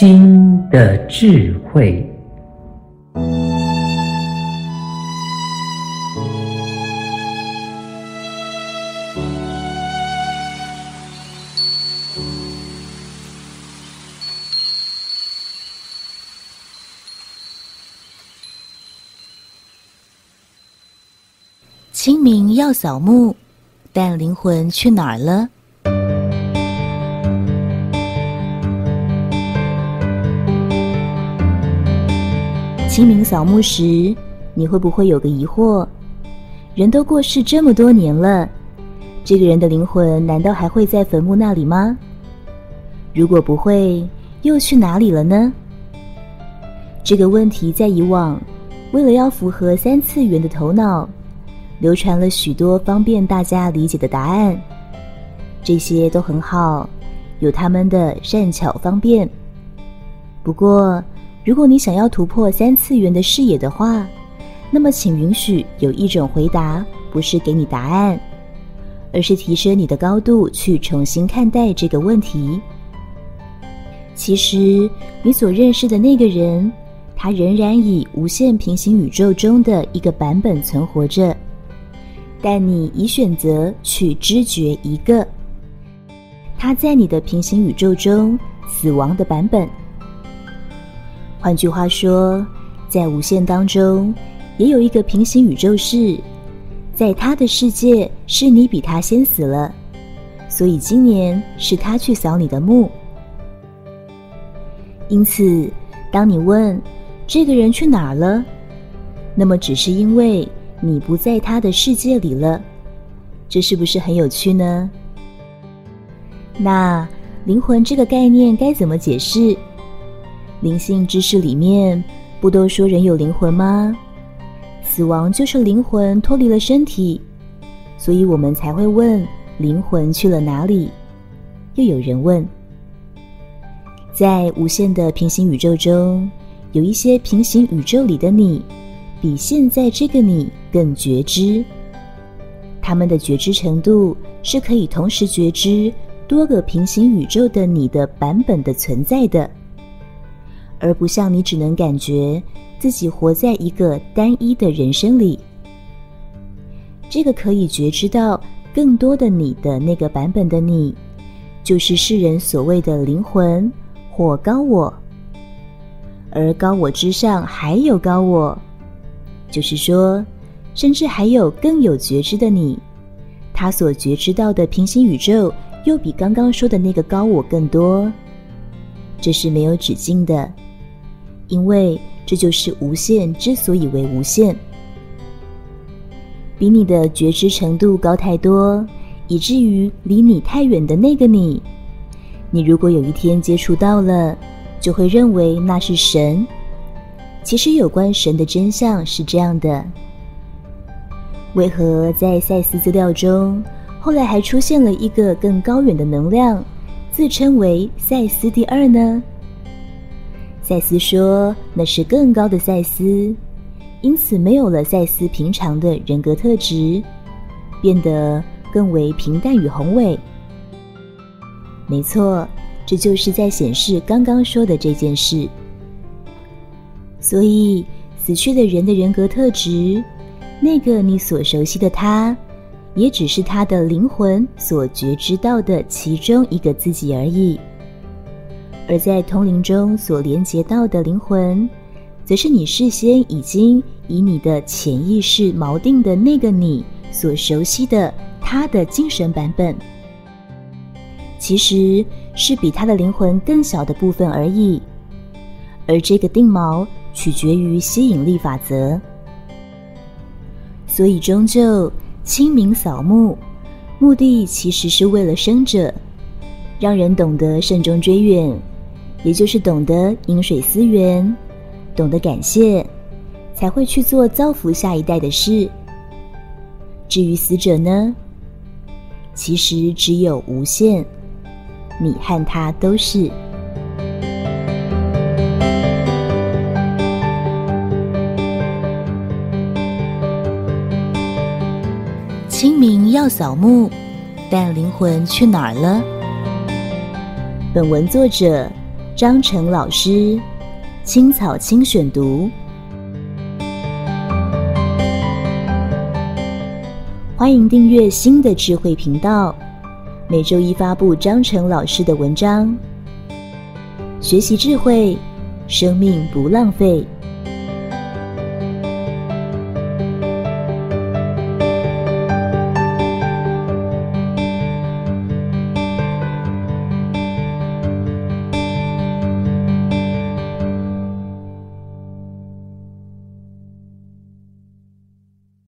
心的智慧。清明要扫墓，但灵魂去哪儿了？清明扫墓时，你会不会有个疑惑？人都过世这么多年了，这个人的灵魂难道还会在坟墓那里吗？如果不会，又去哪里了呢？这个问题在以往，为了要符合三次元的头脑，流传了许多方便大家理解的答案。这些都很好，有他们的善巧方便。不过，如果你想要突破三次元的视野的话，那么请允许有一种回答，不是给你答案，而是提升你的高度去重新看待这个问题。其实，你所认识的那个人，他仍然以无限平行宇宙中的一个版本存活着，但你已选择去知觉一个，他在你的平行宇宙中死亡的版本。换句话说，在无限当中，也有一个平行宇宙是，在他的世界是你比他先死了，所以今年是他去扫你的墓。因此，当你问这个人去哪儿了，那么只是因为你不在他的世界里了，这是不是很有趣呢？那灵魂这个概念该怎么解释？灵性知识里面不都说人有灵魂吗？死亡就是灵魂脱离了身体，所以我们才会问灵魂去了哪里。又有人问，在无限的平行宇宙中，有一些平行宇宙里的你，比现在这个你更觉知。他们的觉知程度是可以同时觉知多个平行宇宙的你的版本的存在的。而不像你只能感觉自己活在一个单一的人生里，这个可以觉知到更多的你的那个版本的你，就是世人所谓的灵魂或高我。而高我之上还有高我，就是说，甚至还有更有觉知的你，他所觉知到的平行宇宙又比刚刚说的那个高我更多，这是没有止境的。因为这就是无限之所以为无限，比你的觉知程度高太多，以至于离你太远的那个你，你如果有一天接触到了，就会认为那是神。其实有关神的真相是这样的：为何在赛斯资料中，后来还出现了一个更高远的能量，自称为赛斯第二呢？赛斯说：“那是更高的赛斯，因此没有了赛斯平常的人格特质，变得更为平淡与宏伟。”没错，这就是在显示刚刚说的这件事。所以，死去的人的人格特质，那个你所熟悉的他，也只是他的灵魂所觉知到的其中一个自己而已。而在通灵中所连接到的灵魂，则是你事先已经以你的潜意识锚定的那个你所熟悉的他的精神版本，其实是比他的灵魂更小的部分而已。而这个定锚取决于吸引力法则，所以终究清明扫墓，目的其实是为了生者，让人懂得慎终追远。也就是懂得饮水思源，懂得感谢，才会去做造福下一代的事。至于死者呢，其实只有无限，你和他都是。清明要扫墓，但灵魂去哪儿了？本文作者。张成老师青草青选读，欢迎订阅新的智慧频道，每周一发布张成老师的文章，学习智慧，生命不浪费。